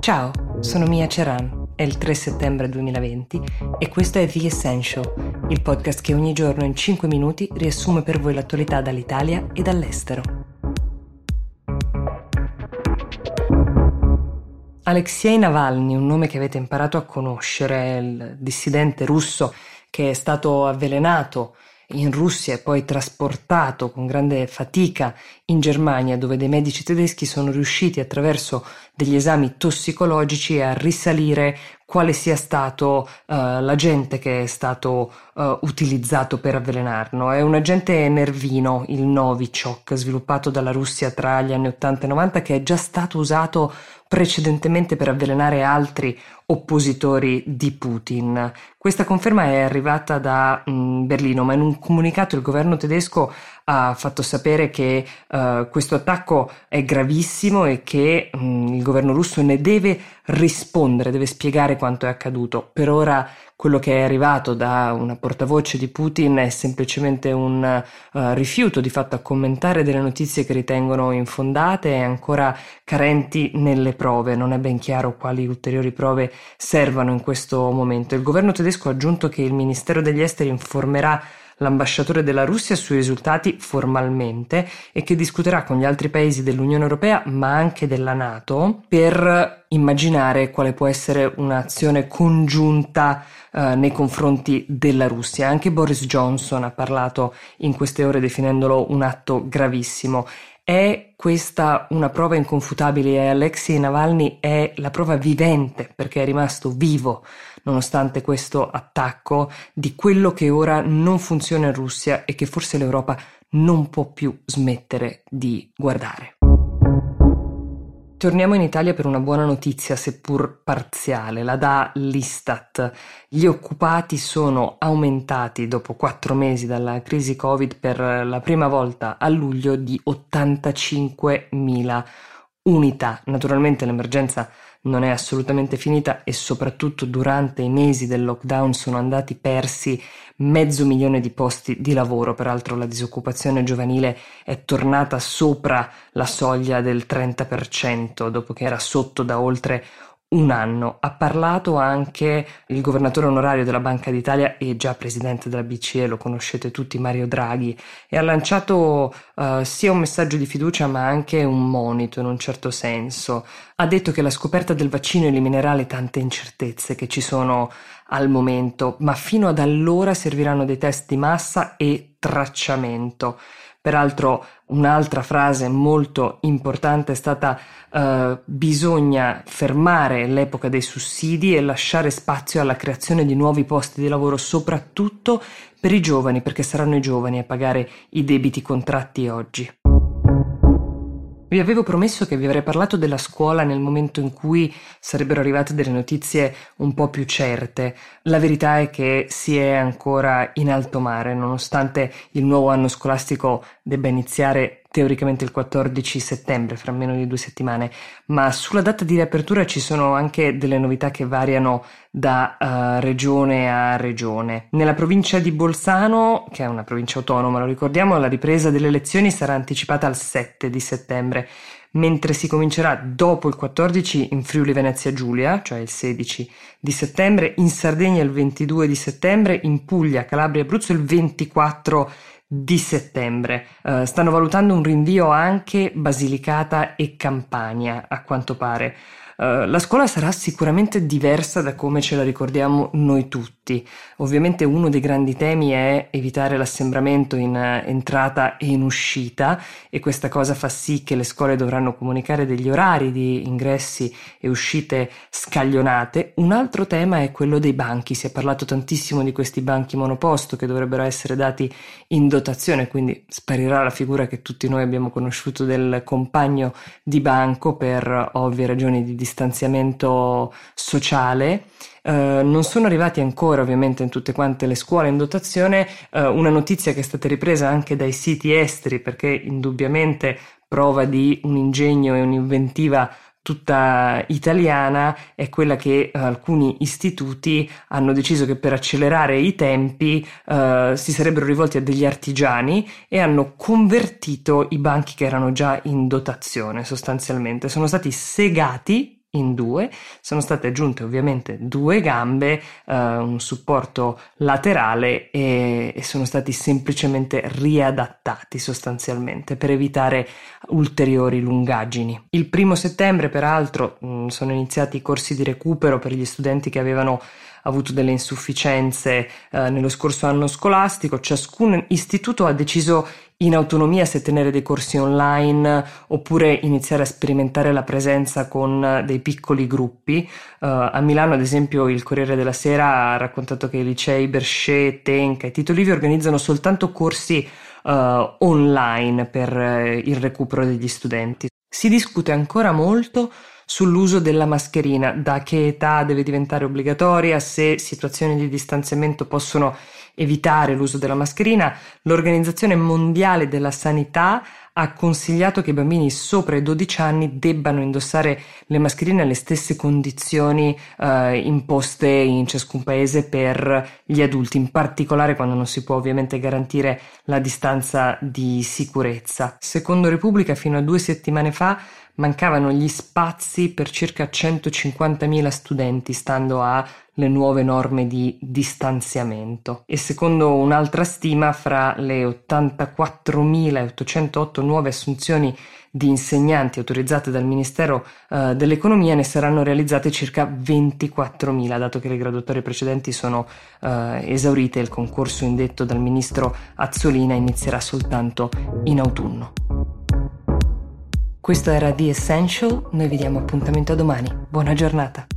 Ciao, sono Mia Ceran, è il 3 settembre 2020 e questo è The Essential, il podcast che ogni giorno in 5 minuti riassume per voi l'attualità dall'Italia e dall'estero. Alexei Navalny, un nome che avete imparato a conoscere, il dissidente russo che è stato avvelenato in Russia e poi trasportato con grande fatica in Germania, dove dei medici tedeschi sono riusciti attraverso degli esami tossicologici a risalire quale sia stato uh, l'agente che è stato uh, utilizzato per avvelenarlo. È un agente nervino, il Novichok, sviluppato dalla Russia tra gli anni 80 e 90, che è già stato usato precedentemente per avvelenare altri oppositori di Putin. Questa conferma è arrivata da mh, mm, Berlino, ma in un comunicato il governo tedesco ha fatto sapere che uh, questo attacco è gravissimo e che mh, mm, il governo russo ne deve rispondere, deve spiegare quanto è accaduto. Per ora quello che è arrivato da una portavoce di Putin è semplicemente un uh, rifiuto di fatto a commentare delle notizie che ritengono infondate e ancora carenti nelle prove. Non è ben chiaro quali ulteriori prove servano in questo momento. Il governo tedesco ha aggiunto che il Ministero degli Esteri informerà l'ambasciatore della Russia sui risultati formalmente e che discuterà con gli altri paesi dell'Unione Europea ma anche della Nato per immaginare quale può essere un'azione congiunta eh, nei confronti della Russia. Anche Boris Johnson ha parlato in queste ore definendolo un atto gravissimo. È questa una prova inconfutabile e Alexei Navalny è la prova vivente perché è rimasto vivo nonostante questo attacco di quello che ora non funziona in Russia e che forse l'Europa non può più smettere di guardare. Torniamo in Italia per una buona notizia, seppur parziale, la dà l'Istat. Gli occupati sono aumentati dopo quattro mesi dalla crisi Covid per la prima volta a luglio di 85.000 unità. Naturalmente l'emergenza non è assolutamente finita e soprattutto durante i mesi del lockdown sono andati persi mezzo milione di posti di lavoro, peraltro la disoccupazione giovanile è tornata sopra la soglia del 30% dopo che era sotto da oltre un anno. Ha parlato anche il governatore onorario della Banca d'Italia e già presidente della BCE, lo conoscete tutti, Mario Draghi, e ha lanciato uh, sia un messaggio di fiducia ma anche un monito in un certo senso. Ha detto che la scoperta del vaccino eliminerà le tante incertezze che ci sono al momento, ma fino ad allora serviranno dei test di massa e tracciamento. Peraltro un'altra frase molto importante è stata uh, bisogna fermare l'epoca dei sussidi e lasciare spazio alla creazione di nuovi posti di lavoro, soprattutto per i giovani, perché saranno i giovani a pagare i debiti contratti oggi. Vi avevo promesso che vi avrei parlato della scuola nel momento in cui sarebbero arrivate delle notizie un po' più certe. La verità è che si è ancora in alto mare, nonostante il nuovo anno scolastico debba iniziare teoricamente il 14 settembre, fra meno di due settimane, ma sulla data di riapertura ci sono anche delle novità che variano da uh, regione a regione. Nella provincia di Bolzano, che è una provincia autonoma, lo ricordiamo, la ripresa delle lezioni sarà anticipata al 7 di settembre, mentre si comincerà dopo il 14 in Friuli Venezia Giulia, cioè il 16 di settembre, in Sardegna il 22 di settembre, in Puglia, Calabria e Abruzzo il 24 di settembre. Uh, stanno valutando un rinvio anche Basilicata e Campania, a quanto pare. Uh, la scuola sarà sicuramente diversa da come ce la ricordiamo noi tutti tutti. Ovviamente uno dei grandi temi è evitare l'assembramento in eh, entrata e in uscita e questa cosa fa sì che le scuole dovranno comunicare degli orari di ingressi e uscite scaglionate. Un altro tema è quello dei banchi, si è parlato tantissimo di questi banchi monoposto che dovrebbero essere dati in dotazione, quindi sparirà la figura che tutti noi abbiamo conosciuto del compagno di banco per ovvie ragioni di distanziamento sociale eh, non sono arrivati ancora ovviamente in tutte quante le scuole in dotazione, uh, una notizia che è stata ripresa anche dai siti esteri perché indubbiamente prova di un ingegno e un'inventiva tutta italiana è quella che uh, alcuni istituti hanno deciso che per accelerare i tempi uh, si sarebbero rivolti a degli artigiani e hanno convertito i banchi che erano già in dotazione sostanzialmente. Sono stati segati in due, sono state aggiunte ovviamente due gambe, eh, un supporto laterale e, e sono stati semplicemente riadattati sostanzialmente per evitare ulteriori lungaggini. Il primo settembre peraltro mh, sono iniziati i corsi di recupero per gli studenti che avevano avuto delle insufficienze eh, nello scorso anno scolastico, ciascun istituto ha deciso in autonomia se tenere dei corsi online oppure iniziare a sperimentare la presenza con dei piccoli gruppi. Uh, a Milano, ad esempio, il Corriere della Sera ha raccontato che i licei Berchet, Tenca e Tito Livio organizzano soltanto corsi uh, online per uh, il recupero degli studenti. Si discute ancora molto sull'uso della mascherina, da che età deve diventare obbligatoria, se situazioni di distanziamento possono evitare l'uso della mascherina. L'Organizzazione Mondiale della Sanità ha consigliato che i bambini sopra i 12 anni debbano indossare le mascherine alle stesse condizioni eh, imposte in ciascun paese per gli adulti, in particolare quando non si può ovviamente garantire la distanza di sicurezza. Secondo Repubblica, fino a due settimane fa mancavano gli spazi per circa 150.000 studenti stando alle nuove norme di distanziamento e secondo un'altra stima fra le 84.808 nuove assunzioni di insegnanti autorizzate dal Ministero eh, dell'Economia ne saranno realizzate circa 24.000 dato che le graduatorie precedenti sono eh, esaurite e il concorso indetto dal ministro Azzolina inizierà soltanto in autunno. Questo era The Essential, noi vi diamo appuntamento a domani. Buona giornata.